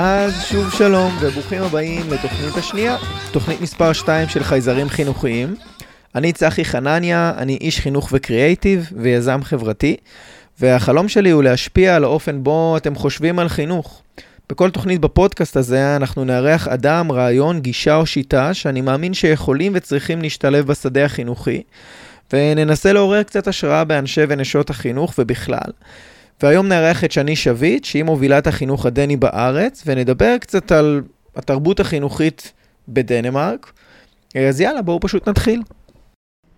אז שוב שלום וברוכים הבאים לתוכנית השנייה, תוכנית מספר 2 של חייזרים חינוכיים. אני צחי חנניה, אני איש חינוך וקריאייטיב ויזם חברתי, והחלום שלי הוא להשפיע על האופן בו אתם חושבים על חינוך. בכל תוכנית בפודקאסט הזה אנחנו נארח אדם, רעיון, גישה או שיטה שאני מאמין שיכולים וצריכים להשתלב בשדה החינוכי, וננסה לעורר קצת השראה באנשי ונשות החינוך ובכלל. והיום נארח את שני שביט, שהיא מובילת החינוך הדני בארץ, ונדבר קצת על התרבות החינוכית בדנמרק. אז יאללה, בואו פשוט נתחיל.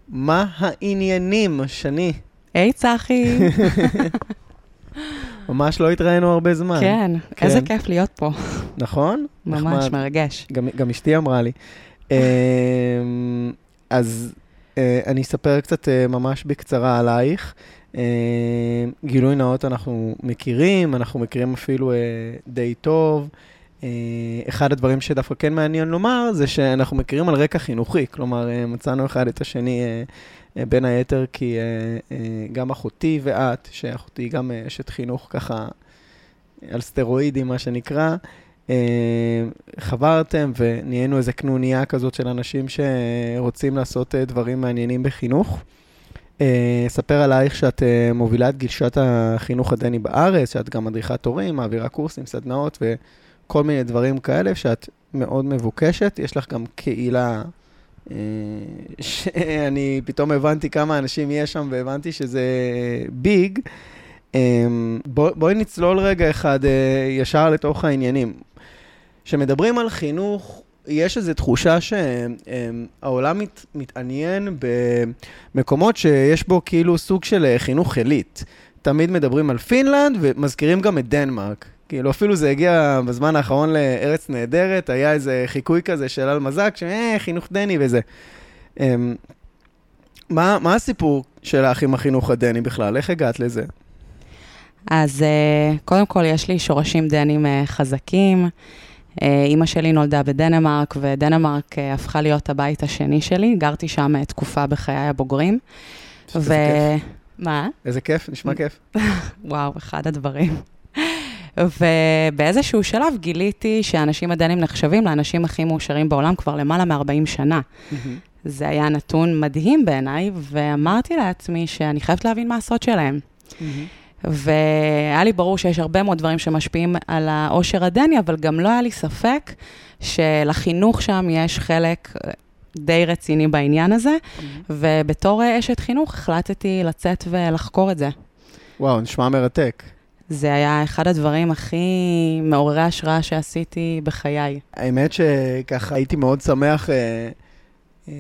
מה העניינים, שני? היי, צחי. ממש לא התראינו הרבה זמן. כן, כן. איזה כיף להיות פה. נכון? ממש נחמד. מרגש. גם, גם אשתי אמרה לי. אמ, אז אה, אני אספר קצת אה, ממש בקצרה עלייך. אה, גילוי נאות אנחנו מכירים, אנחנו מכירים אפילו אה, די טוב. אה, אחד הדברים שדווקא כן מעניין לומר, זה שאנחנו מכירים על רקע חינוכי. כלומר, מצאנו אחד את השני בין היתר כי גם אחותי ואת, שאחותי גם אשת חינוך ככה על סטרואידים, מה שנקרא, חברתם ונהיינו איזה קנוניה כזאת של אנשים שרוצים לעשות דברים מעניינים בחינוך. אה, אספר עלייך שאת אה, מובילה את גישת החינוך הדני בארץ, שאת גם מדריכת הורים, מעבירה קורסים, סדנאות וכל מיני דברים כאלה, שאת מאוד מבוקשת. יש לך גם קהילה אה, שאני פתאום הבנתי כמה אנשים יש שם והבנתי שזה ביג. אה, בוא, בואי נצלול רגע אחד אה, ישר לתוך העניינים. כשמדברים על חינוך, יש איזו תחושה שהעולם מת, מתעניין במקומות שיש בו כאילו סוג של אה, חינוך עילית. תמיד מדברים על פינלנד ומזכירים גם את דנמרק. כאילו אפילו זה הגיע בזמן האחרון לארץ נהדרת, היה איזה חיקוי כזה של אלמזק, שאה, חינוך דני וזה. אמ, מה, מה הסיפור שלך עם החינוך הדני בכלל? איך הגעת לזה? אז אה, קודם כל, יש לי שורשים דנים אה, חזקים. אה, אימא שלי נולדה בדנמרק, ודנמרק אה, הפכה להיות הבית השני שלי. גרתי שם אה, תקופה בחיי הבוגרים. איזה כיף. מה? איזה כיף, נשמע כיף. וואו, אחד הדברים. ובאיזשהו שלב גיליתי שהאנשים הדנים נחשבים לאנשים הכי מאושרים בעולם כבר למעלה מ-40 שנה. זה היה נתון מדהים בעיניי, ואמרתי לעצמי שאני חייבת להבין מה הסוד שלהם. והיה לי ברור שיש הרבה מאוד דברים שמשפיעים על העושר הדני, אבל גם לא היה לי ספק שלחינוך שם יש חלק די רציני בעניין הזה, ובתור אה, אשת חינוך החלטתי לצאת ולחקור את זה. וואו, נשמע מרתק. זה היה אחד הדברים הכי מעוררי השראה שעשיתי בחיי. האמת שככה הייתי מאוד שמח אה, אה,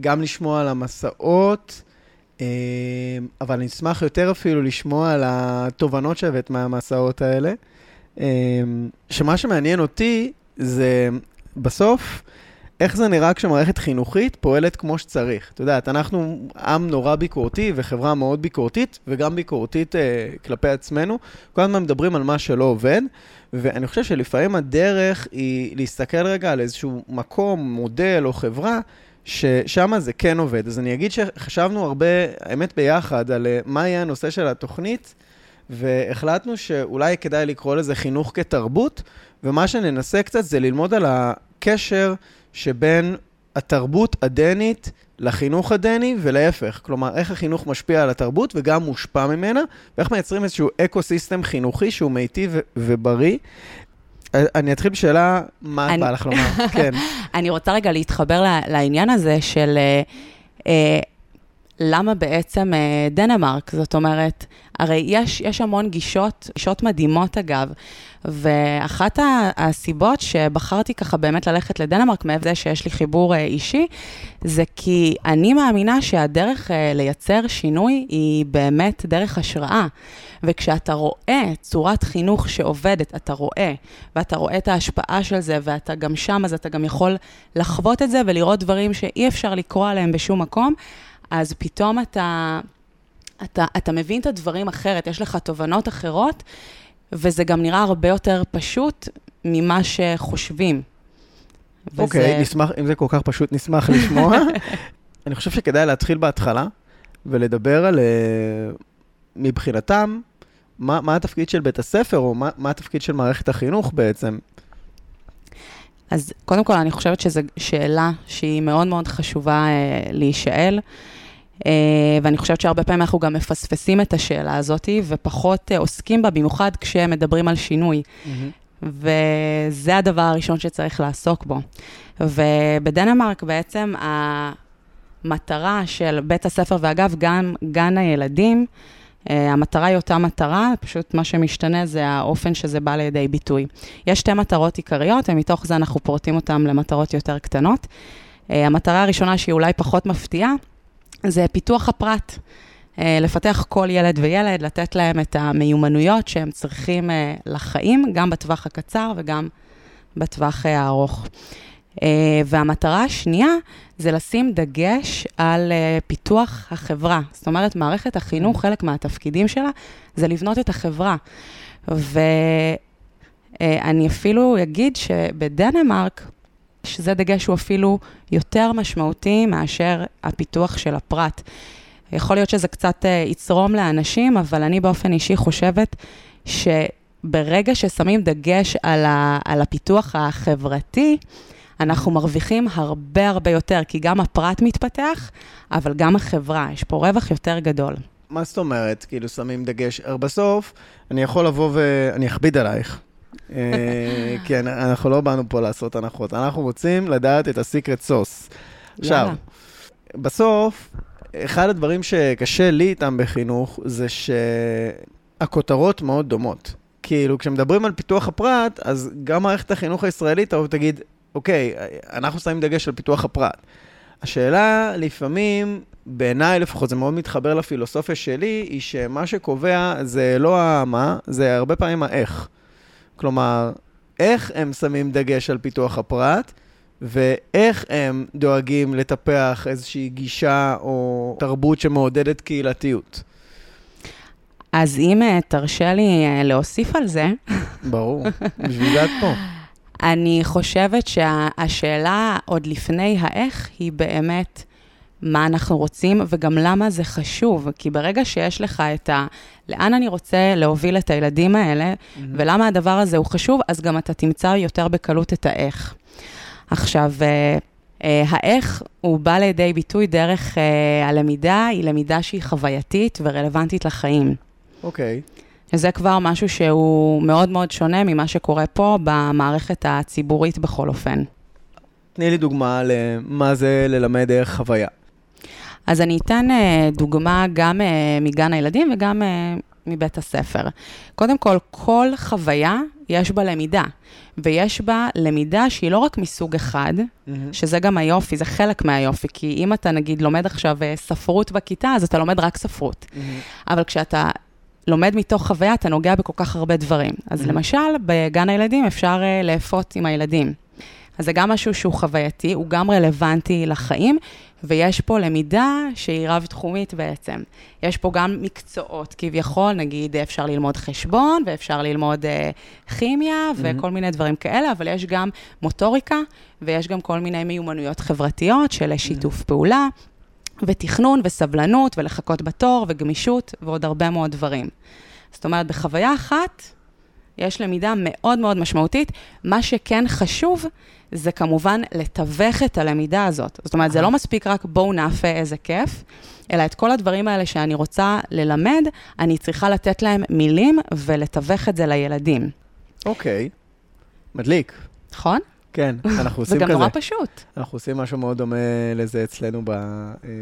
גם לשמוע על המסעות, אבל אני אשמח יותר אפילו לשמוע על התובנות שהבאת מהמסעות האלה. אה, שמה שמעניין אותי זה בסוף, איך זה נראה כשמערכת חינוכית פועלת כמו שצריך. את יודעת, אנחנו עם נורא ביקורתי וחברה מאוד ביקורתית, וגם ביקורתית אה, כלפי עצמנו. כל הזמן מדברים על מה שלא עובד, ואני חושב שלפעמים הדרך היא להסתכל רגע על איזשהו מקום, מודל או חברה, ששם זה כן עובד. אז אני אגיד שחשבנו הרבה, האמת ביחד, על אה, מה יהיה הנושא של התוכנית, והחלטנו שאולי כדאי לקרוא לזה חינוך כתרבות, ומה שננסה קצת זה ללמוד על הקשר שבין התרבות הדנית לחינוך הדני ולהפך. כלומר, איך החינוך משפיע על התרבות וגם מושפע ממנה, ואיך מייצרים איזשהו eco-system חינוכי שהוא מיטיב ובריא. אה, אני אתחיל בשאלה, מה אני- בא לך לומר? כן. אני רוצה רגע להתחבר לעניין הזה של אה, אה, למה בעצם דנמרק, זאת אומרת, הרי יש, יש המון גישות, גישות מדהימות אגב, ואחת הסיבות שבחרתי ככה באמת ללכת לדנמרק, מעבר זה שיש לי חיבור אה, אישי, זה כי אני מאמינה שהדרך אה, לייצר שינוי היא באמת דרך השראה. וכשאתה רואה צורת חינוך שעובדת, אתה רואה, ואתה רואה את ההשפעה של זה, ואתה גם שם, אז אתה גם יכול לחוות את זה ולראות דברים שאי אפשר לקרוא עליהם בשום מקום, אז פתאום אתה, אתה, אתה מבין את הדברים אחרת, יש לך תובנות אחרות, וזה גם נראה הרבה יותר פשוט ממה שחושבים. אוקיי, וזה- נשמח, אם זה כל כך פשוט, נשמח לשמוע. אני חושב שכדאי להתחיל בהתחלה ולדבר על, אה, מבחינתם, מה, מה התפקיד של בית הספר, או מה, מה התפקיד של מערכת החינוך בעצם? אז קודם כל, אני חושבת שזו שאלה שהיא מאוד מאוד חשובה אה, להישאל, ואני חושבת שהרבה פעמים אנחנו גם מפספסים את השאלה הזאת, ופחות אה, עוסקים בה, במיוחד כשמדברים על שינוי. Mm-hmm. וזה הדבר הראשון שצריך לעסוק בו. ובדנמרק בעצם המטרה של בית הספר, ואגב, גם גן הילדים, אה, המטרה היא אותה מטרה, פשוט מה שמשתנה זה האופן שזה בא לידי ביטוי. יש שתי מטרות עיקריות, ומתוך זה אנחנו פורטים אותן למטרות יותר קטנות. אה, המטרה הראשונה, שהיא אולי פחות מפתיעה, זה פיתוח הפרט. אה, לפתח כל ילד וילד, לתת להם את המיומנויות שהם צריכים לחיים, גם בטווח הקצר וגם בטווח הארוך. אה, והמטרה השנייה זה לשים דגש על אה, פיתוח החברה. זאת אומרת, מערכת החינוך, חלק מהתפקידים שלה זה לבנות את החברה. ואני אפילו אגיד שבדנמרק, שזה דגש שהוא אפילו יותר משמעותי מאשר הפיתוח של הפרט. יכול להיות שזה קצת אה, יצרום לאנשים, אבל אני באופן אישי חושבת שברגע ששמים דגש על, ה, על הפיתוח החברתי, אנחנו מרוויחים הרבה הרבה יותר, כי גם הפרט מתפתח, אבל גם החברה, יש פה רווח יותר גדול. מה זאת אומרת? כאילו, שמים דגש. בסוף, אני יכול לבוא ואני אכביד עלייך. אה, כי אנחנו לא באנו פה לעשות הנחות, אנחנו רוצים לדעת את הסיקרט סוס. עכשיו, בסוף, אחד הדברים שקשה לי איתם בחינוך, זה שהכותרות מאוד דומות. כאילו, כשמדברים על פיתוח הפרט, אז גם מערכת החינוך הישראלית, אתה תגיד, אוקיי, אנחנו שמים דגש על פיתוח הפרט. השאלה, לפעמים, בעיניי לפחות, זה מאוד מתחבר לפילוסופיה שלי, היא שמה שקובע זה לא המה, זה הרבה פעמים האיך. כלומר, איך הם שמים דגש על פיתוח הפרט, ואיך הם דואגים לטפח איזושהי גישה או תרבות שמעודדת קהילתיות. אז אם אה, תרשה לי אה, להוסיף על זה... ברור, בשביל זה את פה. אני חושבת שהשאלה עוד לפני האיך היא באמת מה אנחנו רוצים וגם למה זה חשוב. כי ברגע שיש לך את ה... לאן אני רוצה להוביל את הילדים האלה, mm-hmm. ולמה הדבר הזה הוא חשוב, אז גם אתה תמצא יותר בקלות את האיך. עכשיו, אה, אה, האיך הוא בא לידי ביטוי דרך אה, הלמידה, היא למידה שהיא חווייתית ורלוונטית לחיים. אוקיי. Okay. זה כבר משהו שהוא מאוד מאוד שונה ממה שקורה פה במערכת הציבורית בכל אופן. תני לי דוגמה למה זה ללמד דרך חוויה. אז אני אתן אה, דוגמה גם אה, מגן הילדים וגם אה, מבית הספר. קודם כל, כל חוויה יש בה למידה, ויש בה למידה שהיא לא רק מסוג אחד, mm-hmm. שזה גם היופי, זה חלק מהיופי, כי אם אתה נגיד לומד עכשיו ספרות בכיתה, אז אתה לומד רק ספרות. Mm-hmm. אבל כשאתה לומד מתוך חוויה, אתה נוגע בכל כך הרבה דברים. אז mm-hmm. למשל, בגן הילדים אפשר uh, לאפות עם הילדים. אז זה גם משהו שהוא חווייתי, הוא גם רלוונטי לחיים, ויש פה למידה שהיא רב-תחומית בעצם. יש פה גם מקצועות, כביכול, נגיד אפשר ללמוד חשבון, ואפשר ללמוד uh, כימיה, mm-hmm. וכל מיני דברים כאלה, אבל יש גם מוטוריקה, ויש גם כל מיני מיומנויות חברתיות של שיתוף mm-hmm. פעולה, ותכנון וסבלנות ולחכות בתור וגמישות ועוד הרבה מאוד דברים. זאת אומרת, בחוויה אחת יש למידה מאוד מאוד משמעותית. מה שכן חשוב זה כמובן לתווך את הלמידה הזאת. זאת אומרת, זה לא מספיק רק בואו נאפה איזה כיף, אלא את כל הדברים האלה שאני רוצה ללמד, אני צריכה לתת להם מילים ולתווך את זה לילדים. אוקיי, okay. מדליק. נכון? כן, אנחנו עושים כזה. וגם נורא פשוט. אנחנו עושים משהו מאוד דומה לזה אצלנו אה,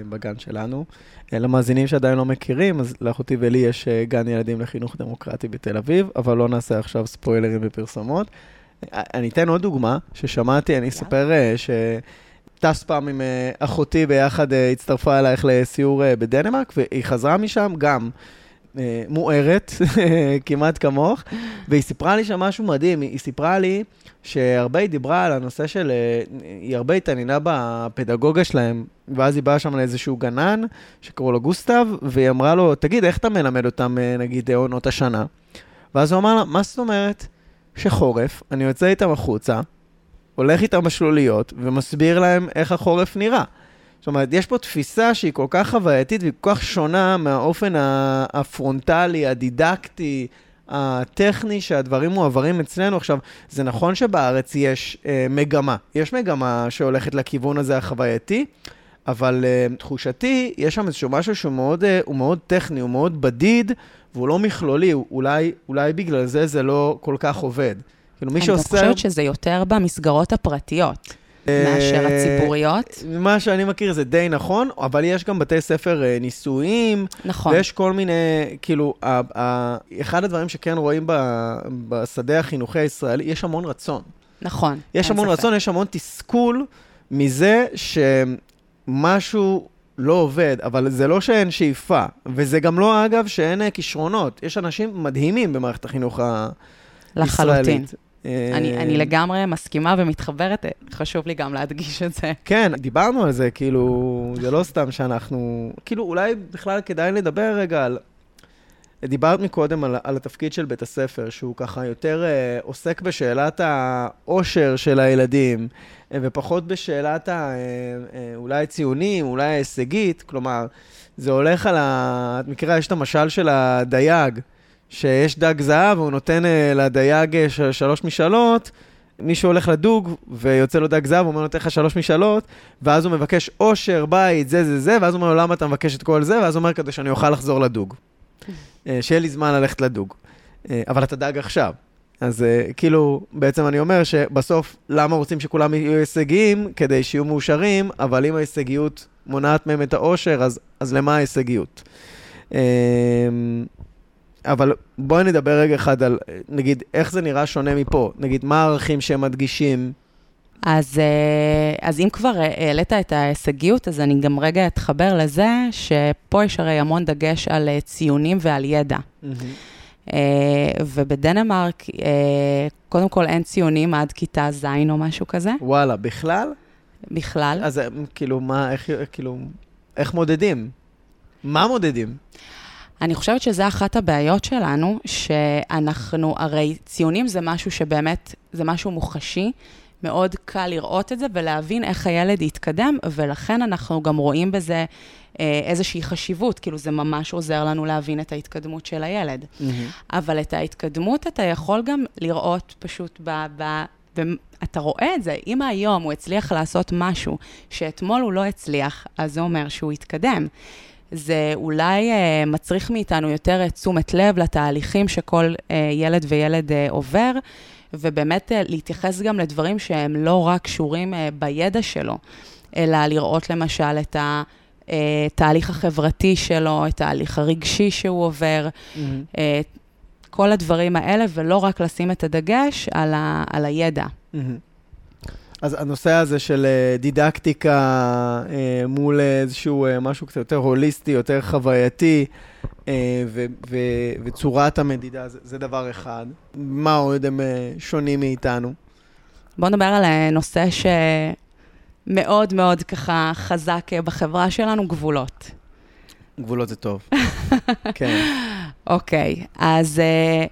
בגן שלנו. אה, למאזינים שעדיין לא מכירים, אז לאחותי ולי יש אה, גן ילדים לחינוך דמוקרטי בתל אביב, אבל לא נעשה עכשיו ספוילרים ופרסומות. אני אתן עוד דוגמה ששמעתי, אני אספר ש... טס פעם עם אחותי ביחד, הצטרפה אלייך לסיור בדנמרק, והיא חזרה משם גם מוארת, כמעט כמוך, והיא סיפרה לי שם משהו מדהים, היא סיפרה לי שהרבה היא דיברה על הנושא של, אה, היא הרבה התעניינה בפדגוגיה שלהם, ואז היא באה שם לאיזשהו גנן, שקראו לו גוסטב, והיא אמרה לו, תגיד, איך אתה מלמד אותם, אה, נגיד, עונות השנה? ואז הוא אמר לה, מה זאת אומרת? שחורף, אני יוצא איתם החוצה, הולך איתם בשלוליות, ומסביר להם איך החורף נראה. זאת אומרת, יש פה תפיסה שהיא כל כך חווייתית והיא כל כך שונה מהאופן הפרונטלי, הדידקטי, הטכני שהדברים מועברים אצלנו. עכשיו, זה נכון שבארץ יש אה, מגמה, יש מגמה שהולכת לכיוון הזה החווייתי, אבל אה, תחושתי, יש שם איזשהו משהו שהוא מאוד, אה, הוא מאוד טכני, הוא מאוד בדיד, והוא לא מכלולי, אולי, אולי בגלל זה זה לא כל כך עובד. כאילו, מי שעושה... אני חושבת שזה יותר במסגרות הפרטיות. מאשר אה, הציבוריות. מה שאני מכיר זה די נכון, אבל יש גם בתי ספר אה, ניסויים. נכון. ויש כל מיני, כאילו, אחד הדברים שכן רואים בשדה החינוכי הישראלי, יש המון רצון. נכון. יש המון ספק. רצון, יש המון תסכול מזה שמשהו לא עובד, אבל זה לא שאין שאיפה, וזה גם לא, אגב, שאין אה, כישרונות. יש אנשים מדהימים במערכת החינוך הישראלית. לחלוטין. אני, אני לגמרי מסכימה ומתחברת, חשוב לי גם להדגיש את זה. כן, דיברנו על זה, כאילו, זה לא סתם שאנחנו... כאילו, אולי בכלל כדאי לדבר רגע על... דיברת מקודם על, על התפקיד של בית הספר, שהוא ככה יותר אה, עוסק בשאלת העושר של הילדים, אה, ופחות בשאלת ה... אה, אה, אולי הציונים, אולי ההישגית, כלומר, זה הולך על ה... את מכירה, יש את המשל של הדייג. שיש דג זהב, והוא נותן uh, לדייג uh, שלוש משאלות, מישהו הולך לדוג ויוצא לו דג זהב, הוא אומר נותן לך שלוש משאלות, ואז הוא מבקש אושר, בית, זה, זה, זה, ואז הוא אומר למה אתה מבקש את כל זה? ואז הוא אומר, כדי שאני אוכל לחזור לדוג. uh, שיהיה לי זמן ללכת לדוג. אבל אתה דג עכשיו. אז כאילו, בעצם אני אומר שבסוף, למה רוצים שכולם יהיו הישגיים? כדי שיהיו מאושרים, אבל אם ההישגיות מונעת מהם את האושר, אז, אז למה ההישגיות? אבל בואי נדבר רגע אחד על, נגיד, איך זה נראה שונה מפה? נגיד, מה הערכים שהם מדגישים? אז, אה, אז אם כבר העלית את ההישגיות, אז אני גם רגע אתחבר לזה שפה יש הרי המון דגש על אה, ציונים ועל ידע. Mm-hmm. ובדנמרק, קודם כל אין ציונים עד כיתה ז' או משהו כזה. וואלה, בכלל? בכלל. אז כאילו, מה, איך, כאילו, איך מודדים? מה מודדים? אני חושבת שזה אחת הבעיות שלנו, שאנחנו, הרי ציונים זה משהו שבאמת, זה משהו מוחשי, מאוד קל לראות את זה ולהבין איך הילד יתקדם, ולכן אנחנו גם רואים בזה אה, איזושהי חשיבות, כאילו זה ממש עוזר לנו להבין את ההתקדמות של הילד. Mm-hmm. אבל את ההתקדמות אתה יכול גם לראות פשוט ב... ב ואתה רואה את זה, אם היום הוא הצליח לעשות משהו שאתמול הוא לא הצליח, אז זה אומר שהוא התקדם. זה אולי אה, מצריך מאיתנו יותר אה, תשומת לב לתהליכים שכל אה, ילד וילד אה, עובר, ובאמת אה, להתייחס גם לדברים שהם לא רק קשורים אה, בידע שלו, אלא לראות למשל את התהליך אה, החברתי שלו, את התהליך הרגשי שהוא עובר, mm-hmm. אה, כל הדברים האלה, ולא רק לשים את הדגש על, ה, על הידע. Mm-hmm. אז הנושא הזה של אה, דידקטיקה אה, מול איזשהו אה, משהו קצת יותר הוליסטי, יותר חווייתי, ו- ו- וצורת המדידה, זה, זה דבר אחד. מה עוד הם שונים מאיתנו? בואו נדבר על נושא שמאוד מאוד ככה חזק בחברה שלנו, גבולות. גבולות זה טוב. כן. אוקיי, okay, אז uh,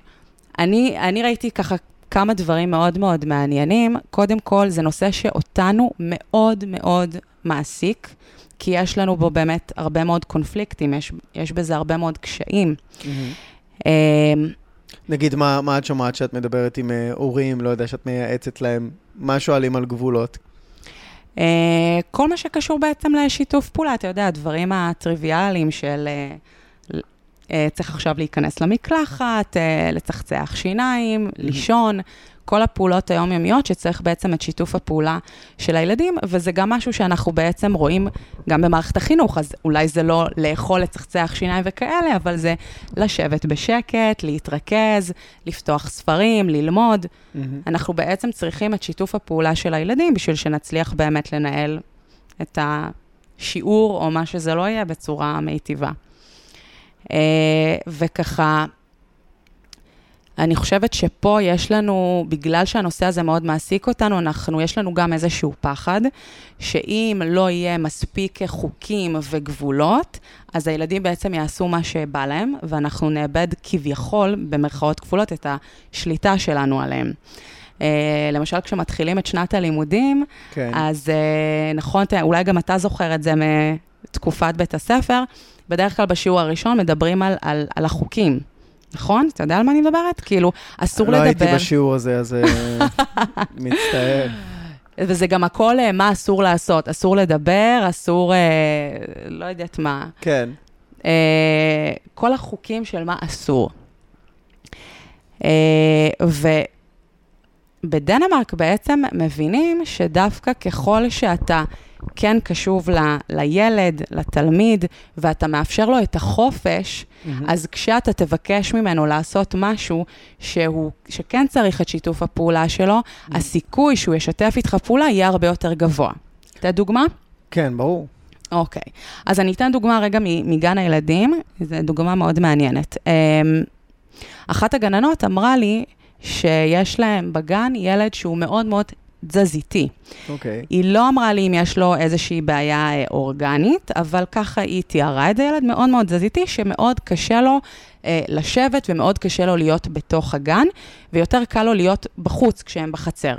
אני, אני ראיתי ככה כמה דברים מאוד מאוד מעניינים. קודם כל, זה נושא שאותנו מאוד מאוד מעסיק, כי יש לנו בו באמת הרבה מאוד קונפליקטים, יש, יש בזה הרבה מאוד קשיים. Mm-hmm. נגיד, מה, מה את שומעת שאת מדברת עם אה, הורים, לא יודע, שאת מייעצת להם? מה שואלים על גבולות? Uh, כל מה שקשור בעצם לשיתוף פעולה, אתה יודע, הדברים הטריוויאליים של uh, צריך עכשיו להיכנס למקלחת, אה, לצחצח שיניים, לישון, כל הפעולות היומיומיות שצריך בעצם את שיתוף הפעולה של הילדים, וזה גם משהו שאנחנו בעצם רואים גם במערכת החינוך, אז אולי זה לא לאכול, לצחצח שיניים וכאלה, אבל זה לשבת בשקט, להתרכז, לפתוח ספרים, ללמוד. Mm-hmm. אנחנו בעצם צריכים את שיתוף הפעולה של הילדים בשביל שנצליח באמת לנהל את השיעור, או מה שזה לא יהיה, בצורה מיטיבה. אה, וככה, אני חושבת שפה יש לנו, בגלל שהנושא הזה מאוד מעסיק אותנו, אנחנו, יש לנו גם איזשהו פחד, שאם לא יהיה מספיק חוקים וגבולות, אז הילדים בעצם יעשו מה שבא להם, ואנחנו נאבד כביכול, במרכאות כפולות, את השליטה שלנו עליהם. אה, למשל, כשמתחילים את שנת הלימודים, כן. אז אה, נכון, אולי גם אתה זוכר את זה מתקופת בית הספר, בדרך כלל בשיעור הראשון מדברים על, על, על החוקים. נכון? אתה יודע על מה אני מדברת? כאילו, אסור לא לדבר. הייתי בשיעור הזה, אז אה, מצטער. וזה גם הכל אה, מה אסור לעשות. אסור לדבר, אסור, אה, לא יודעת מה. כן. אה, כל החוקים של מה אסור. אה, ובדנמרק בעצם מבינים שדווקא ככל שאתה כן קשוב ל, לילד, לתלמיד, ואתה מאפשר לו את החופש, אז כשאתה תבקש ממנו לעשות משהו שהוא, שכן צריך את שיתוף הפעולה שלו, הסיכוי שהוא ישתף איתך פעולה יהיה הרבה יותר גבוה. תן דוגמה? כן, ברור. אוקיי. אז אני אתן דוגמה רגע מגן הילדים, זו דוגמה מאוד מעניינת. אמ, אחת הגננות אמרה לי שיש להם בגן ילד שהוא מאוד מאוד תזזיתי. אוקיי. היא לא אמרה לי אם יש לו איזושהי בעיה אה, אורגנית, אבל ככה היא תיארה את זה, ילד מאוד מאוד תזזיתי, שמאוד קשה לו אה, לשבת ומאוד קשה לו להיות בתוך הגן, ויותר קל לו להיות בחוץ כשהם בחצר.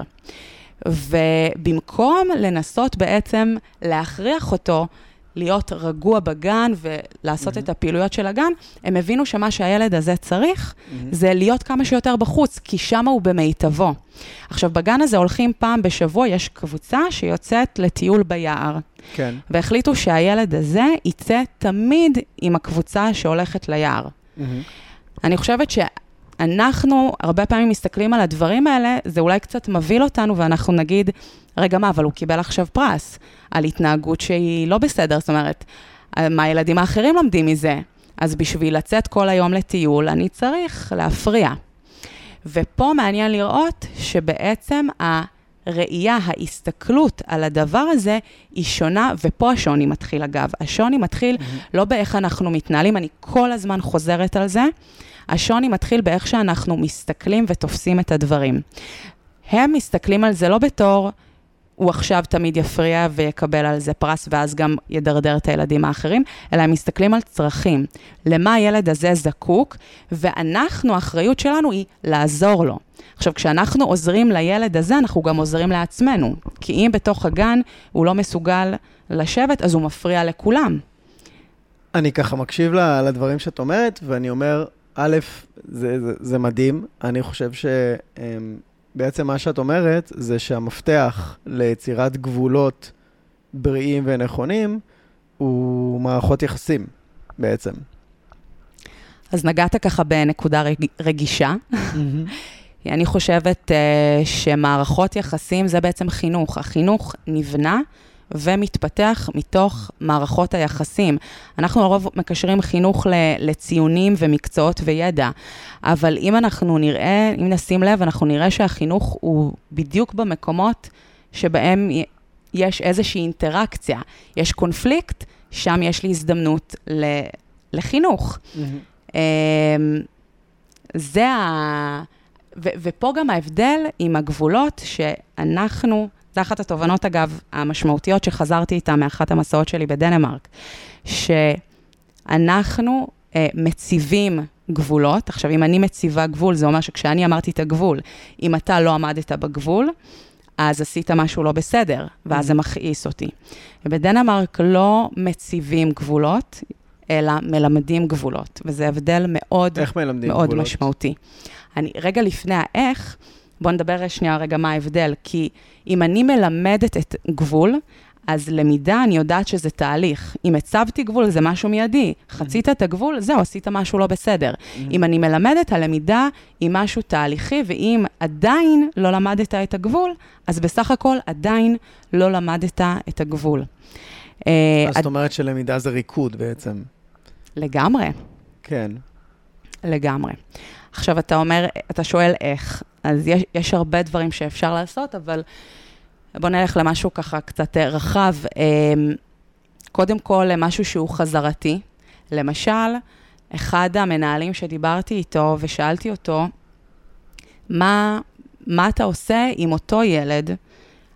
ובמקום לנסות בעצם להכריח אותו להיות רגוע בגן ולעשות את הפעילויות של הגן, הם הבינו שמה שהילד הזה צריך זה להיות כמה שיותר בחוץ, כי שם הוא במיטבו. עכשיו, בגן הזה הולכים פעם בשבוע, יש קבוצה שיוצאת לטיול ביער. כן. והחליטו שהילד הזה יצא תמיד עם הקבוצה שהולכת ליער. מהמם. אני חושבת שאנחנו הרבה פעמים מסתכלים על הדברים האלה, זה אולי קצת מבהיל אותנו, ואנחנו נגיד, רגע, מה, אבל הוא קיבל עכשיו פרס על התנהגות שהיא לא בסדר, זאת אומרת, מה הילדים האחרים לומדים מזה? אז בשביל לצאת כל היום לטיול, אני צריך להפריע. ופה מעניין לראות שבעצם הראייה, ההסתכלות על הדבר הזה היא שונה, ופה השוני מתחיל אגב. השוני מתחיל לא באיך אנחנו מתנהלים, אני כל הזמן חוזרת על זה. השוני מתחיל באיך שאנחנו מסתכלים ותופסים את הדברים. הם מסתכלים על זה לא בתור, הוא עכשיו תמיד יפריע ויקבל על זה פרס, ואז גם ידרדר את הילדים האחרים, אלא הם מסתכלים על צרכים. למה הילד הזה זקוק, ואנחנו, האחריות שלנו היא לעזור לו. עכשיו, כשאנחנו עוזרים לילד הזה, אנחנו גם עוזרים לעצמנו. כי אם בתוך הגן הוא לא מסוגל לשבת, אז הוא מפריע לכולם. אני ככה מקשיב לדברים שאת אומרת, ואני אומר, א', זה, זה, זה מדהים. אני חושב שבעצם מה שאת אומרת, זה שהמפתח ליצירת גבולות בריאים ונכונים, הוא מערכות יחסים, בעצם. אז נגעת ככה בנקודה רג... רגישה. אני חושבת uh, שמערכות יחסים זה בעצם חינוך. החינוך נבנה ומתפתח מתוך מערכות היחסים. אנחנו לרוב מקשרים חינוך לציונים ומקצועות וידע, אבל אם אנחנו נראה, אם נשים לב, אנחנו נראה שהחינוך הוא בדיוק במקומות שבהם יש איזושהי אינטראקציה, יש קונפליקט, שם יש לי הזדמנות ל- לחינוך. אמ, זה ה... ו- ופה גם ההבדל עם הגבולות שאנחנו, זה אחת התובנות, אגב, המשמעותיות שחזרתי איתן מאחת המסעות שלי בדנמרק, שאנחנו אה, מציבים גבולות. עכשיו, אם אני מציבה גבול, זה אומר שכשאני אמרתי את הגבול, אם אתה לא עמדת בגבול, אז עשית משהו לא בסדר, ואז זה מכעיס אותי. ובדנמרק לא מציבים גבולות, אלא מלמדים גבולות, וזה הבדל מאוד איך מלמדים מאוד גבולות? משמעותי. אני, רגע לפני האיך, בואו נדבר שנייה רגע מה ההבדל, כי אם אני מלמדת את גבול, אז למידה, אני יודעת שזה תהליך. אם הצבתי גבול, זה משהו מיידי. חצית את הגבול, זהו, עשית משהו לא בסדר. אם אני מלמדת, הלמידה היא משהו תהליכי, ואם עדיין לא למדת את הגבול, אז בסך הכל עדיין לא למדת את הגבול. אה, אז זאת אומרת שלמידה זה ריקוד בעצם. לגמרי. כן. לגמרי. עכשיו, אתה אומר, אתה שואל איך, אז יש, יש הרבה דברים שאפשר לעשות, אבל בוא נלך למשהו ככה קצת אה, רחב. אמ, קודם כל, למשהו שהוא חזרתי. למשל, אחד המנהלים שדיברתי איתו ושאלתי אותו, מה, מה אתה עושה אם אותו ילד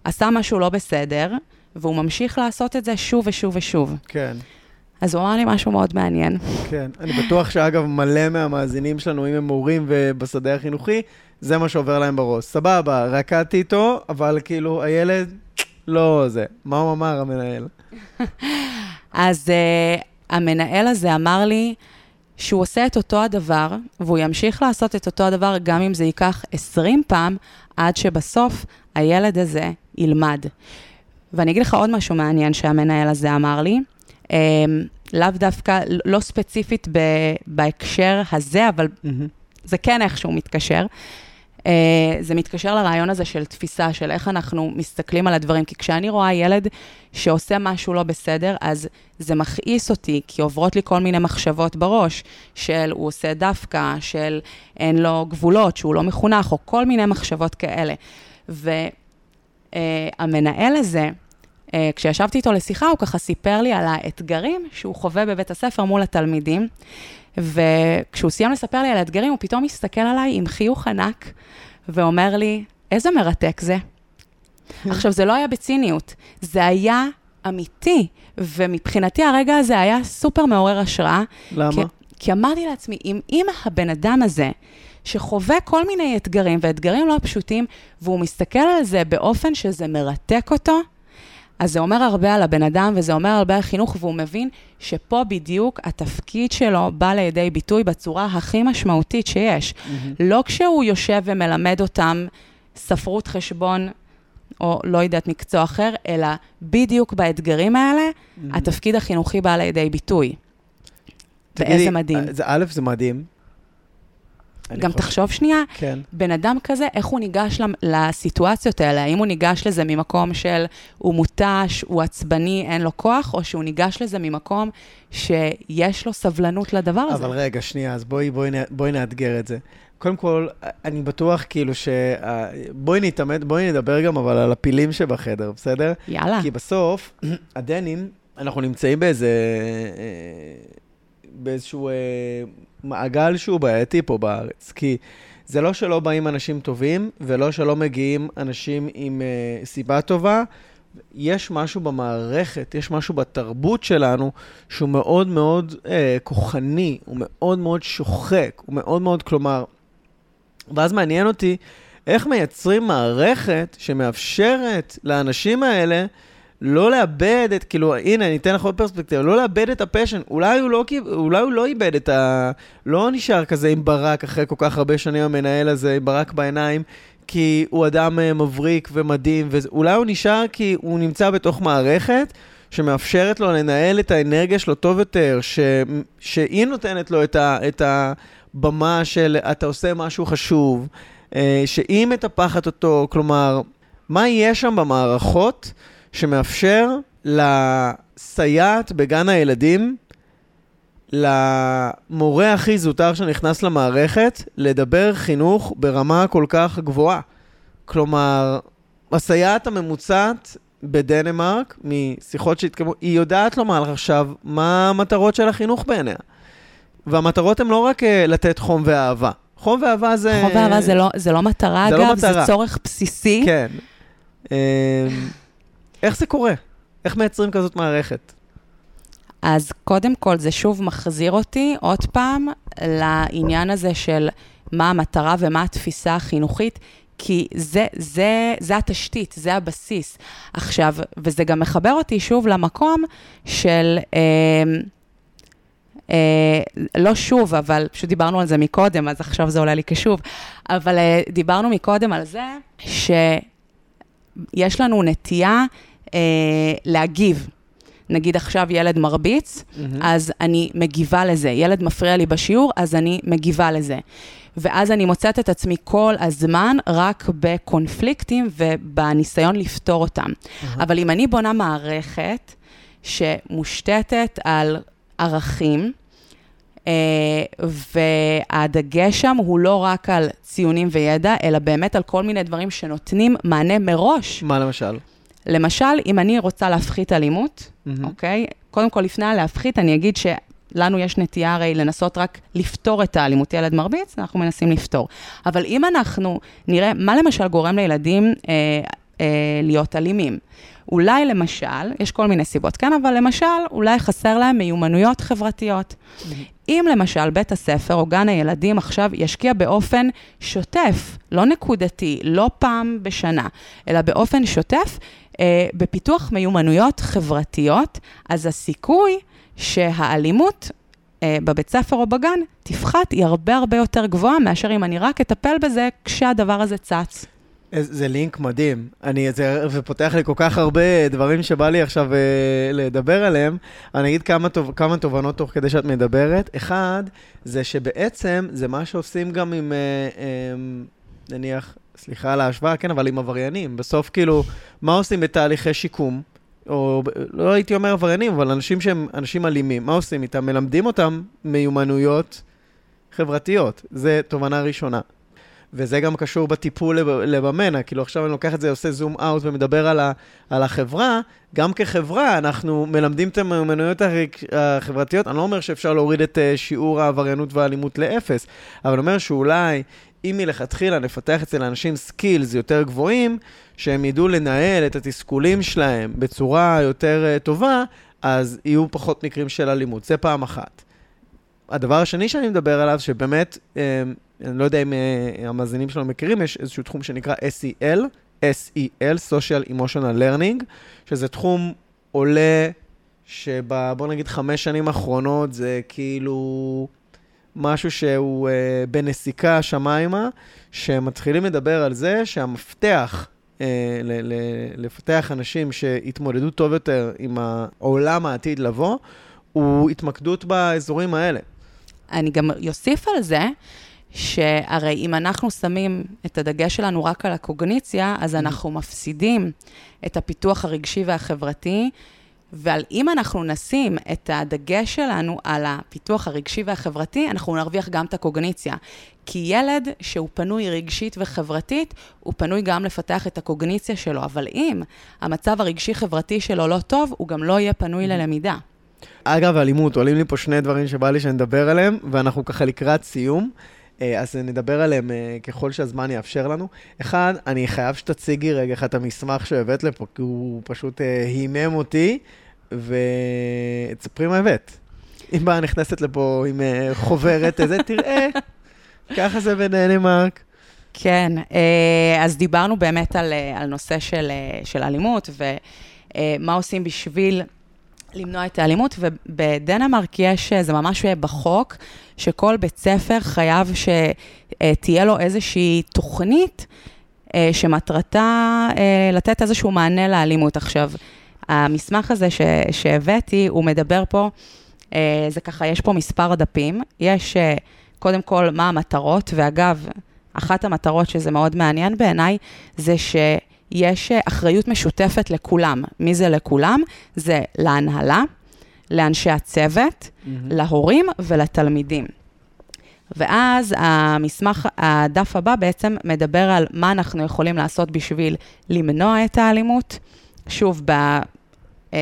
עשה משהו לא בסדר, והוא ממשיך לעשות את זה שוב ושוב ושוב? כן. אז הוא אמר לי משהו מאוד מעניין. כן, אני בטוח שאגב, מלא מהמאזינים שלנו, אם הם מורים ובשדה החינוכי, זה מה שעובר להם בראש. סבבה, רקדתי איתו, אבל כאילו, הילד לא זה. מה הוא אמר, המנהל? אז uh, המנהל הזה אמר לי שהוא עושה את אותו הדבר, והוא ימשיך לעשות את אותו הדבר גם אם זה ייקח 20 פעם, עד שבסוף הילד הזה ילמד. ואני אגיד לך עוד משהו מעניין שהמנהל הזה אמר לי. Um, לאו דווקא, לא ספציפית ב, בהקשר הזה, אבל mm-hmm. זה כן איכשהו מתקשר. Uh, זה מתקשר לרעיון הזה של תפיסה, של איך אנחנו מסתכלים על הדברים. כי כשאני רואה ילד שעושה משהו לא בסדר, אז זה מכעיס אותי, כי עוברות לי כל מיני מחשבות בראש, של הוא עושה דווקא, של אין לו גבולות, שהוא לא מחונך, או כל מיני מחשבות כאלה. והמנהל uh, הזה, uh, כשישבתי איתו לשיחה, הוא ככה סיפר לי על האתגרים שהוא חווה בבית הספר מול התלמידים. וכשהוא סיים לספר לי על האתגרים, הוא פתאום מסתכל עליי עם חיוך ענק, ואומר לי, איזה מרתק זה. עכשיו, זה לא היה בציניות, זה היה אמיתי, ומבחינתי הרגע הזה היה סופר מעורר השראה. למה? כי, כי אמרתי לעצמי, אם, אם הבן אדם הזה, שחווה כל מיני אתגרים, ואתגרים לא פשוטים, והוא מסתכל על זה באופן שזה מרתק אותו, אז זה אומר הרבה על הבן אדם, וזה אומר הרבה על חינוך, והוא מבין שפה בדיוק התפקיד שלו בא לידי ביטוי בצורה הכי משמעותית שיש. Mm-hmm. לא כשהוא יושב ומלמד אותם ספרות חשבון, או לא יודעת, מקצוע אחר, אלא בדיוק באתגרים האלה, mm-hmm. התפקיד החינוכי בא לידי ביטוי. תגידי, ואיזה מדהים. זה א', זה מדהים. גם חושב... תחשוב שנייה, כן. בן אדם כזה, איך הוא ניגש לסיטואציות האלה? האם הוא ניגש לזה ממקום של הוא מותש, הוא עצבני, אין לו כוח, או שהוא ניגש לזה ממקום שיש לו סבלנות לדבר הזה? אבל רגע, שנייה, אז בואי, בואי, בואי נאתגר את זה. קודם כל, אני בטוח כאילו ש... בואי נתעמת, בואי נדבר גם אבל על הפילים שבחדר, בסדר? יאללה. כי בסוף, הדנים, אנחנו נמצאים באיזה... באיזשהו אה, מעגל שהוא בעייתי פה בארץ. כי זה לא שלא באים אנשים טובים, ולא שלא מגיעים אנשים עם אה, סיבה טובה. יש משהו במערכת, יש משהו בתרבות שלנו שהוא מאוד מאוד אה, כוחני, הוא מאוד מאוד שוחק, הוא מאוד מאוד, כלומר... ואז מעניין אותי איך מייצרים מערכת שמאפשרת לאנשים האלה לא לאבד את, כאילו, הנה, אני אתן לך עוד פרספקטיבה, לא לאבד את הפשן. אולי הוא לא, אולי הוא לא איבד את ה... לא נשאר כזה עם ברק אחרי כל כך הרבה שנים המנהל הזה, עם ברק בעיניים, כי הוא אדם אה, מבריק ומדהים, ואולי הוא נשאר כי הוא נמצא בתוך מערכת שמאפשרת לו לנהל את האנרגיה שלו טוב יותר, ש... שהיא נותנת לו את, ה... את הבמה של אתה עושה משהו חשוב, אה, שהיא מטפחת אותו, כלומר, מה יש שם במערכות? שמאפשר לסייעת בגן הילדים, למורה הכי זוטר שנכנס למערכת, לדבר חינוך ברמה כל כך גבוהה. כלומר, הסייעת הממוצעת בדנמרק, משיחות שהתקיימו, היא יודעת לומר לך עכשיו מה המטרות של החינוך בעיניה. והמטרות הן לא רק uh, לתת חום ואהבה. חום ואהבה זה... חום ואהבה זה לא, זה לא מטרה, זה לא אגב, לא מטרה. זה צורך בסיסי. כן. איך זה קורה? איך מייצרים כזאת מערכת? אז קודם כל, זה שוב מחזיר אותי עוד פעם לעניין הזה של מה המטרה ומה התפיסה החינוכית, כי זה, זה, זה התשתית, זה הבסיס. עכשיו, וזה גם מחבר אותי שוב למקום של... אה, אה, לא שוב, אבל פשוט דיברנו על זה מקודם, אז עכשיו זה עולה לי כשוב, אבל אה, דיברנו מקודם על זה שיש לנו נטייה אה, להגיב. נגיד עכשיו ילד מרביץ, mm-hmm. אז אני מגיבה לזה. ילד מפריע לי בשיעור, אז אני מגיבה לזה. ואז אני מוצאת את עצמי כל הזמן רק בקונפליקטים ובניסיון לפתור אותם. Mm-hmm. אבל אם אני בונה מערכת שמושתתת על ערכים, אה, והדגש שם הוא לא רק על ציונים וידע, אלא באמת על כל מיני דברים שנותנים מענה מראש. מה למשל? למשל, אם אני רוצה להפחית אלימות, mm-hmm. אוקיי? קודם כל, לפני הלהפחית, אני אגיד שלנו יש נטייה הרי לנסות רק לפתור את האלימות. ילד מרביץ, אנחנו מנסים לפתור. אבל אם אנחנו נראה מה למשל גורם לילדים... אה, אה, להיות אלימים. אולי למשל, יש כל מיני סיבות, כן, אבל למשל, אולי חסר להם מיומנויות חברתיות. אם למשל בית הספר או גן הילדים עכשיו ישקיע באופן שוטף, לא נקודתי, לא פעם בשנה, אלא באופן שוטף, אה, בפיתוח מיומנויות חברתיות, אז הסיכוי שהאלימות אה, בבית ספר או בגן תפחת היא הרבה הרבה יותר גבוהה מאשר אם אני רק אטפל בזה כשהדבר הזה צץ. זה לינק מדהים. אני, זה, פותח לי כל כך הרבה דברים שבא לי עכשיו אה, לדבר עליהם. אני אגיד כמה, תוב, כמה תובנות תוך כדי שאת מדברת. אחד, זה שבעצם זה מה שעושים גם עם, אה, אה, נניח, סליחה על ההשוואה, כן, אבל עם עבריינים. בסוף, כאילו, מה עושים בתהליכי שיקום? או לא הייתי אומר עבריינים, אבל אנשים שהם אנשים אלימים, מה עושים איתם? מלמדים אותם מיומנויות חברתיות. זה תובנה ראשונה. וזה גם קשור בטיפול לב, לבמנה, כאילו עכשיו אני לוקח את זה, עושה zoom out ומדבר על, ה, על החברה, גם כחברה אנחנו מלמדים את המיומנויות החברתיות, אני לא אומר שאפשר להוריד את אה, שיעור העבריינות והאלימות לאפס, אבל אני אומר שאולי אם מלכתחילה נפתח אצל אנשים skills יותר גבוהים, שהם ידעו לנהל את התסכולים שלהם בצורה יותר uh, טובה, אז יהיו פחות מקרים של אלימות. זה פעם אחת. הדבר השני שאני מדבר עליו, שבאמת, uh, אני לא יודע אם uh, המאזינים שלנו מכירים, יש איזשהו תחום שנקרא SEL, SEL, Social Emotional Learning, שזה תחום עולה, שבוא נגיד חמש שנים האחרונות זה כאילו משהו שהוא uh, בנסיקה השמיימה, שמתחילים לדבר על זה שהמפתח ל- ל- לפתח אנשים שיתמודדו טוב יותר עם העולם העתיד לבוא, הוא התמקדות באזורים האלה. אני גם אוסיף על זה, שהרי אם אנחנו שמים את הדגש שלנו רק על הקוגניציה, אז mm-hmm. אנחנו מפסידים את הפיתוח הרגשי והחברתי. ועל אם אנחנו נשים את הדגש שלנו על הפיתוח הרגשי והחברתי, אנחנו נרוויח גם את הקוגניציה. כי ילד שהוא פנוי רגשית וחברתית, הוא פנוי גם לפתח את הקוגניציה שלו, אבל אם המצב הרגשי-חברתי שלו לא טוב, הוא גם לא יהיה פנוי mm-hmm. ללמידה. אגב, אלימות, עולים לי פה שני דברים שבא לי שנדבר עליהם, ואנחנו ככה לקראת סיום. אה, אז נדבר עליהם אה, ככל שהזמן יאפשר לנו. אחד, אני חייב שתציגי רגע את המסמך שהבאת לפה, כי הוא פשוט אה, הימם אותי, ותספרי מה הבאת. אם באה נכנסת לפה עם חוברת, איזה, תראה, ככה זה בדנמרק. כן, אז דיברנו באמת על, על נושא של, של אלימות, ומה עושים בשביל למנוע את האלימות, ובדנמרק יש, זה ממש בחוק, שכל בית ספר חייב שתהיה לו איזושהי תוכנית אה, שמטרתה אה, לתת איזשהו מענה לאלימות. עכשיו, המסמך הזה ש, שהבאתי, הוא מדבר פה, אה, זה ככה, יש פה מספר דפים, יש קודם כל מה המטרות, ואגב, אחת המטרות שזה מאוד מעניין בעיניי, זה ש... יש אחריות משותפת לכולם. מי זה לכולם? זה להנהלה, לאנשי הצוות, mm-hmm. להורים ולתלמידים. ואז המסמך, הדף הבא בעצם מדבר על מה אנחנו יכולים לעשות בשביל למנוע את האלימות. שוב, ב, אה,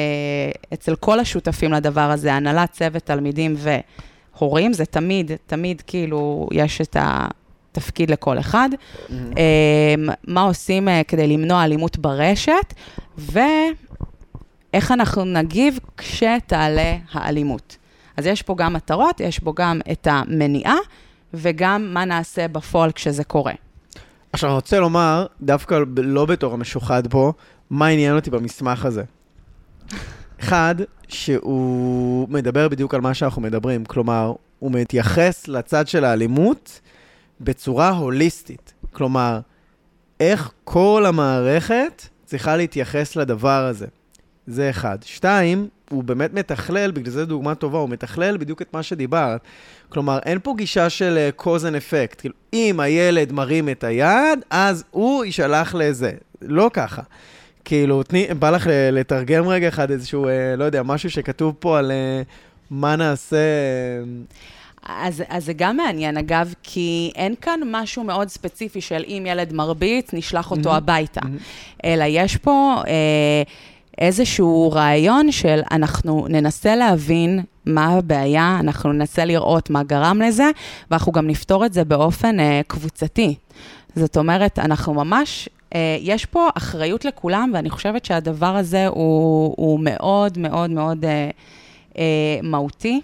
אצל כל השותפים לדבר הזה, הנהלת צוות, תלמידים והורים, זה תמיד, תמיד כאילו יש את התפקיד לכל אחד. Mm-hmm. אה, מה עושים אה, כדי למנוע אלימות ברשת, ואיך אנחנו נגיב כשתעלה האלימות. אז יש פה גם מטרות, יש פה גם את המניעה, וגם מה נעשה בפועל כשזה קורה. עכשיו, אני רוצה לומר, דווקא לא בתור המשוחד פה, מה עניין אותי במסמך הזה. אחד, שהוא מדבר בדיוק על מה שאנחנו מדברים, כלומר, הוא מתייחס לצד של האלימות בצורה הוליסטית. כלומר, איך כל המערכת צריכה להתייחס לדבר הזה. זה אחד. שתיים, הוא באמת מתכלל, בגלל זה דוגמה טובה, הוא מתכלל בדיוק את מה שדיברת. כלומר, אין פה גישה של uh, cause and effect. כאילו, אם הילד מרים את היד, אז הוא יישלח לזה. לא ככה. כאילו, תני, בא לך לתרגם רגע אחד איזשהו, uh, לא יודע, משהו שכתוב פה על uh, מה נעשה... אז, אז זה גם מעניין, אגב, כי אין כאן משהו מאוד ספציפי של אם ילד מרביץ, נשלח אותו mm-hmm. הביתה. Mm-hmm. אלא יש פה... אה, איזשהו רעיון של אנחנו ננסה להבין מה הבעיה, אנחנו ננסה לראות מה גרם לזה, ואנחנו גם נפתור את זה באופן uh, קבוצתי. זאת אומרת, אנחנו ממש אה, יש פה אחריות לכולם, ואני חושבת שהדבר הזה הוא, הוא מאוד מאוד מאוד אה, אה, מהותי.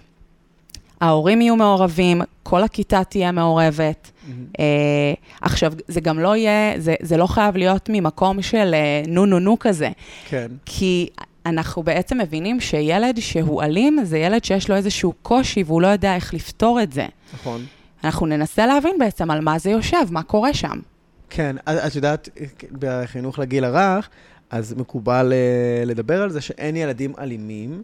ההורים יהיו מעורבים, כל הכיתה תהיה מעורבת. Mm-hmm. אה, עכשיו, זה גם לא יהיה, זה, זה לא חייב להיות ממקום של אה, נו נו נו כזה. כן. כי אנחנו בעצם מבינים שילד שהוא אלים, זה ילד שיש לו איזשהו קושי והוא לא יודע איך לפתור את זה. נכון. אנחנו ננסה להבין בעצם על מה זה יושב, מה קורה שם. כן, את יודעת, בחינוך לגיל הרך, אז מקובל אה, לדבר על זה שאין ילדים אלימים.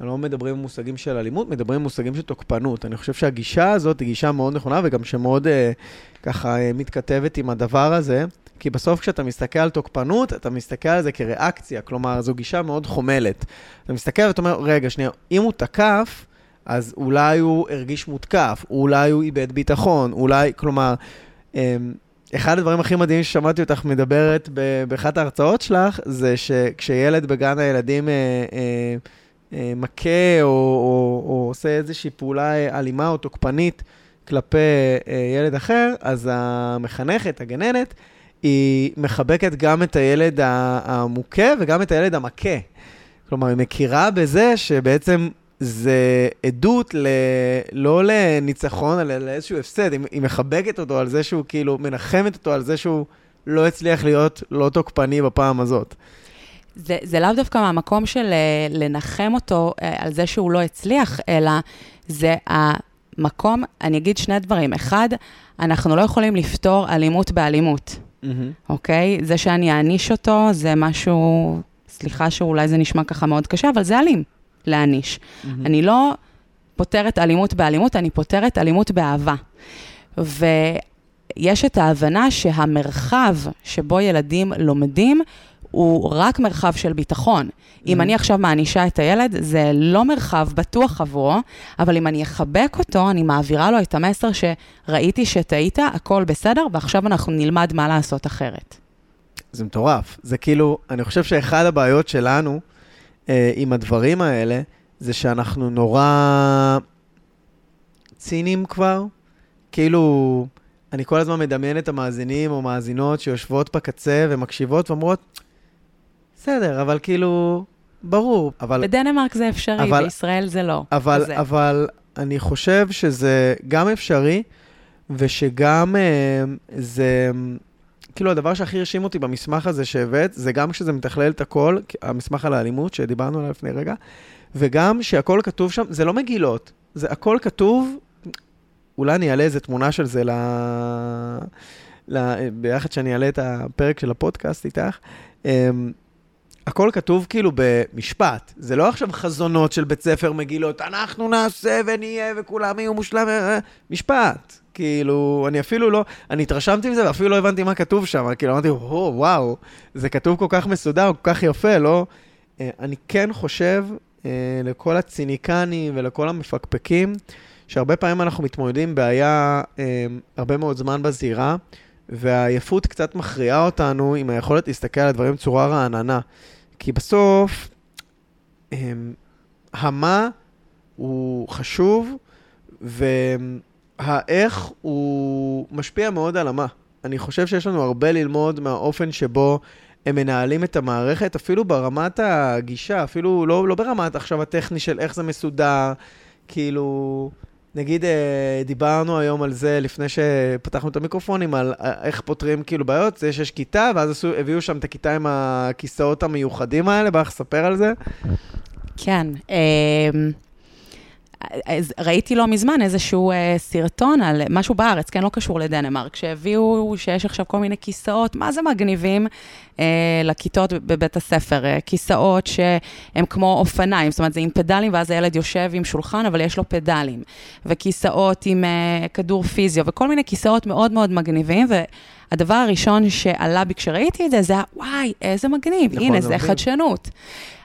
לא מדברים במושגים של אלימות, מדברים במושגים של תוקפנות. אני חושב שהגישה הזאת היא גישה מאוד נכונה וגם שמאוד אה, ככה אה, מתכתבת עם הדבר הזה, כי בסוף כשאתה מסתכל על תוקפנות, אתה מסתכל על זה כריאקציה, כלומר, זו גישה מאוד חומלת. אתה מסתכל ואתה אומר, רגע, שנייה, אם הוא תקף, אז אולי הוא הרגיש מותקף, אולי הוא איבד ביטחון, אולי, כלומר, אה, אחד הדברים הכי מדהימים ששמעתי אותך מדברת באחת ההרצאות שלך, זה שכשילד בגן הילדים... אה, אה, מכה או, או, או עושה איזושהי פעולה אלימה או תוקפנית כלפי אה, ילד אחר, אז המחנכת, הגננת, היא מחבקת גם את הילד המוכה וגם את הילד המכה. כלומר, היא מכירה בזה שבעצם זה עדות ל... לא לניצחון, אלא לאיזשהו הפסד. היא מחבקת אותו על זה שהוא כאילו, מנחמת אותו על זה שהוא לא הצליח להיות לא תוקפני בפעם הזאת. זה, זה לאו דווקא מהמקום של אה, לנחם אותו אה, על זה שהוא לא הצליח, אלא זה המקום, אני אגיד שני דברים. אחד, אנחנו לא יכולים לפתור אלימות באלימות, mm-hmm. אוקיי? זה שאני אעניש אותו, זה משהו, סליחה שאולי זה נשמע ככה מאוד קשה, אבל זה אלים, להעניש. Mm-hmm. אני לא פותרת אלימות באלימות, אני פותרת אלימות באהבה. ויש את ההבנה שהמרחב שבו ילדים לומדים, הוא רק מרחב של ביטחון. Mm-hmm. אם אני עכשיו מענישה את הילד, זה לא מרחב בטוח עבורו, אבל אם אני אחבק אותו, אני מעבירה לו את המסר שראיתי שטעית, הכל בסדר, ועכשיו אנחנו נלמד מה לעשות אחרת. זה מטורף. זה כאילו, אני חושב שאחד הבעיות שלנו אה, עם הדברים האלה, זה שאנחנו נורא ציניים כבר. כאילו, אני כל הזמן מדמיין את המאזינים או מאזינות שיושבות בקצה ומקשיבות ואומרות, בסדר, אבל כאילו, ברור, אבל... בדנמרק זה אפשרי, אבל, בישראל זה לא. אבל, זה. אבל אני חושב שזה גם אפשרי, ושגם אה, זה... כאילו, הדבר שהכי הרשים אותי במסמך הזה שהבאת, זה גם כשזה מתכלל את הכל, המסמך על האלימות שדיברנו עליו לפני רגע, וגם שהכל כתוב שם, זה לא מגילות, זה הכל כתוב, אולי אני אעלה איזה תמונה של זה ל... ל... ביחד שאני אעלה את הפרק של הפודקאסט איתך. הכל כתוב כאילו במשפט. זה לא עכשיו חזונות של בית ספר מגילות, אנחנו נעשה ונהיה וכולם יהיו מושלמים. אה, אה, משפט. כאילו, אני אפילו לא, אני התרשמתי מזה ואפילו לא הבנתי מה כתוב שם. כאילו, אמרתי, או, וואו, זה כתוב כל כך מסודר, כל כך יפה, לא? אה, אני כן חושב, לכל הציניקנים ולכל המפקפקים, שהרבה פעמים אנחנו מתמודדים בעיה הרבה מאוד זמן בזירה, והעייפות קצת מכריעה אותנו עם היכולת להסתכל על הדברים בצורה רעננה. כי בסוף, הם, המה הוא חשוב, והאיך הוא משפיע מאוד על המה. אני חושב שיש לנו הרבה ללמוד מהאופן שבו הם מנהלים את המערכת, אפילו ברמת הגישה, אפילו לא, לא ברמת עכשיו הטכני של איך זה מסודר, כאילו... נגיד, אה, דיברנו היום על זה לפני שפתחנו את המיקרופונים, על אה, איך פותרים כאילו בעיות, זה שיש כיתה, ואז עשו, הביאו שם את הכיתה עם הכיסאות המיוחדים האלה, בא לך לספר על זה? כן. ראיתי לא מזמן איזשהו אה, סרטון על משהו בארץ, כן, לא קשור לדנמרק, שהביאו שיש עכשיו כל מיני כיסאות, מה זה מגניבים אה, לכיתות בבית הספר, אה, כיסאות שהם כמו אופניים, זאת אומרת, זה עם פדלים, ואז הילד יושב עם שולחן, אבל יש לו פדלים, וכיסאות עם אה, כדור פיזיו, וכל מיני כיסאות מאוד מאוד מגניבים, והדבר הראשון שעלה בי כשראיתי את זה, זה היה, וואי, איזה מגניב, נכון, הנה, זה, זה חדשנות.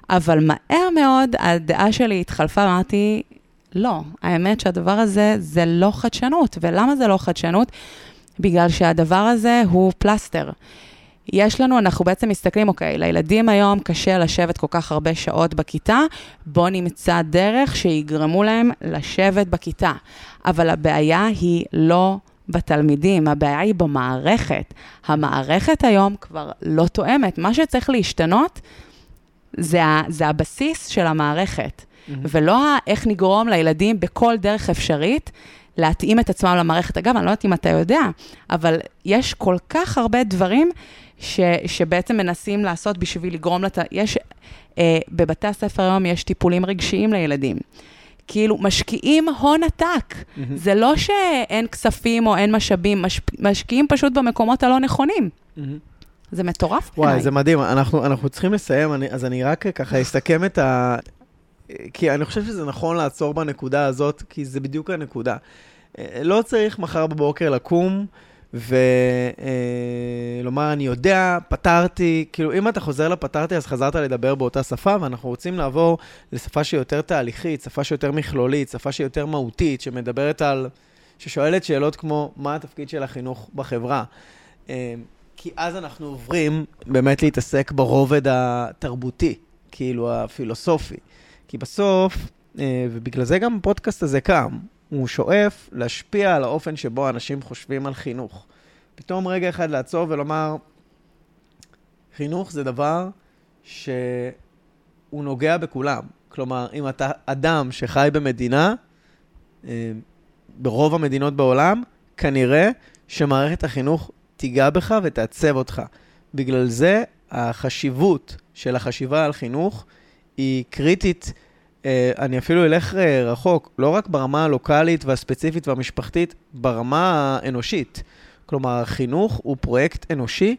אבל מהר מאוד הדעה שלי התחלפה, אמרתי, לא, האמת שהדבר הזה זה לא חדשנות. ולמה זה לא חדשנות? בגלל שהדבר הזה הוא פלסטר. יש לנו, אנחנו בעצם מסתכלים, אוקיי, לילדים היום קשה לשבת כל כך הרבה שעות בכיתה, בואו נמצא דרך שיגרמו להם לשבת בכיתה. אבל הבעיה היא לא בתלמידים, הבעיה היא במערכת. המערכת היום כבר לא תואמת. מה שצריך להשתנות זה, זה הבסיס של המערכת, mm-hmm. ולא איך נגרום לילדים בכל דרך אפשרית להתאים את עצמם למערכת. אגב, אני לא יודעת אם אתה יודע, אבל יש כל כך הרבה דברים ש, שבעצם מנסים לעשות בשביל לגרום לת... יש, אה, בבתי הספר היום יש טיפולים רגשיים לילדים. כאילו, משקיעים הון עתק. Mm-hmm. זה לא שאין כספים או אין משאבים, מש, משקיעים פשוט במקומות הלא נכונים. Mm-hmm. זה מטורף בעיניי. וואי, זה מדהים. אנחנו, אנחנו צריכים לסיים, אני, אז אני רק ככה אסתכם את ה... כי אני חושב שזה נכון לעצור בנקודה הזאת, כי זה בדיוק הנקודה. אה, לא צריך מחר בבוקר לקום ולומר, אה, אני יודע, פתרתי, כאילו, אם אתה חוזר לפתרתי, אז חזרת לדבר באותה שפה, ואנחנו רוצים לעבור לשפה שהיא יותר תהליכית, שפה שהיא יותר מכלולית, שפה שהיא יותר מהותית, שמדברת על, ששואלת שאלות כמו, מה התפקיד של החינוך בחברה? אה, כי אז אנחנו עוברים באמת להתעסק ברובד התרבותי, כאילו הפילוסופי. כי בסוף, אה, ובגלל זה גם הפודקאסט הזה קם, הוא שואף להשפיע על האופן שבו אנשים חושבים על חינוך. פתאום רגע אחד לעצור ולומר, חינוך זה דבר שהוא נוגע בכולם. כלומר, אם אתה אדם שחי במדינה, אה, ברוב המדינות בעולם, כנראה שמערכת החינוך תיגע בך ותעצב אותך. בגלל זה החשיבות של החשיבה על חינוך היא קריטית. אה, אני אפילו אלך אה, רחוק, לא רק ברמה הלוקאלית והספציפית והמשפחתית, ברמה האנושית. כלומר, חינוך הוא פרויקט אנושי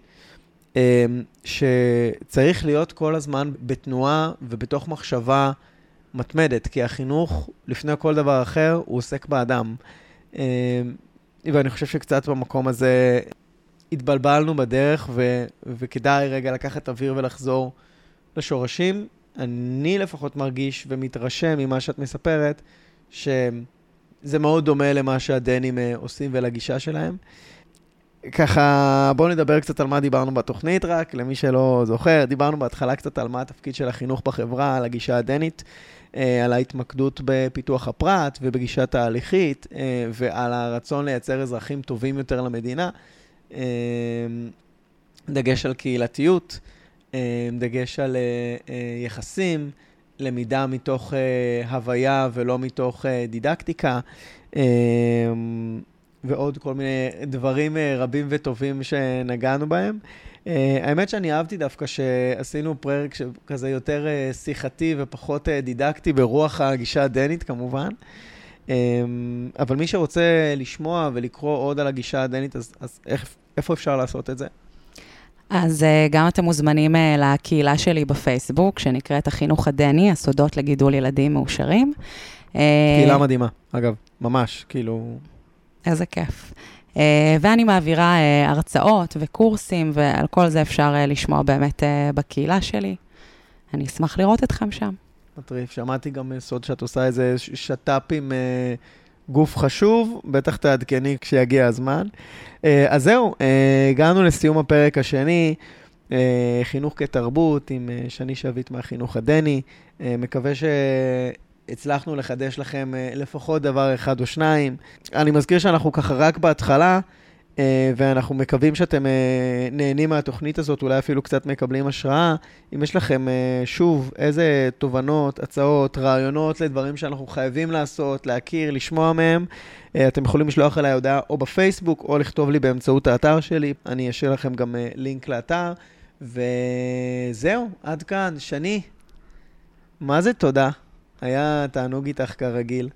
אה, שצריך להיות כל הזמן בתנועה ובתוך מחשבה מתמדת, כי החינוך, לפני כל דבר אחר, הוא עוסק באדם. ואני חושב שקצת במקום הזה התבלבלנו בדרך, ו- וכדאי רגע לקחת אוויר ולחזור לשורשים. אני לפחות מרגיש ומתרשם ממה שאת מספרת, שזה מאוד דומה למה שהדנים אה, עושים ולגישה שלהם. ככה, בואו נדבר קצת על מה דיברנו בתוכנית רק, למי שלא זוכר. דיברנו בהתחלה קצת על מה התפקיד של החינוך בחברה, על הגישה הדנית, אה, על ההתמקדות בפיתוח הפרט ובגישה תהליכית, אה, ועל הרצון לייצר אזרחים טובים יותר למדינה. דגש על קהילתיות, דגש על אה, אה, יחסים, למידה מתוך אה, הוויה ולא מתוך דידקטיקה, ועוד כל מיני דברים רבים וטובים שנגענו בהם. האמת שאני אהבתי דווקא שעשינו פרק כזה יותר שיחתי ופחות דידקטי ברוח הגישה הדנית כמובן. אבל מי שרוצה לשמוע ולקרוא עוד על הגישה הדנית, אז, אז איך, איפה אפשר לעשות את זה? אז אה, גם אתם מוזמנים אה, לקהילה שלי בפייסבוק, שנקראת החינוך הדני, הסודות לגידול ילדים מאושרים. אה, קהילה מדהימה, אגב, ממש, כאילו... איזה כיף. ואני מעבירה הרצאות וקורסים, ועל כל זה אפשר לשמוע באמת בקהילה שלי. אני אשמח לראות אתכם שם. מטריף, שמעתי גם סוד שאת עושה איזה שת"פ עם גוף חשוב, בטח תעדכני כשיגיע הזמן. אה, אז זהו, אה, הגענו לסיום הפרק השני, אה, חינוך כתרבות, עם שני שביט מהחינוך הדני. מקווה שהצלחנו לחדש לכם לפחות דבר אחד או שניים. אני מזכיר שאנחנו ככה רק בהתחלה. אה, ואנחנו מקווים שאתם אה, נהנים מהתוכנית הזאת, אולי אפילו קצת מקבלים השראה. אם יש לכם, אה, שוב, איזה תובנות, הצעות, רעיונות לדברים שאנחנו חייבים לעשות, להכיר, לשמוע מהם, אתם יכולים לשלוח אליי הודעה או בפייסבוק, או לכתוב לי באמצעות האתר שלי. אני אשאיר לכם גם לינק לאתר. וזהו, עד כאן. שני, מה זה תודה? היה תענוג איתך כרגיל.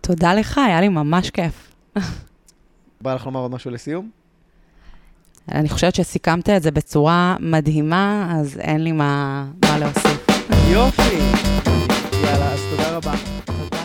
תודה לך, היה לי ממש כיף. בא לך לומר עוד משהו לסיום? אני חושבת שסיכמת את זה בצורה מדהימה, אז אין לי מה, מה להוסיף. יופי! יאללה, אז תודה רבה. תודה.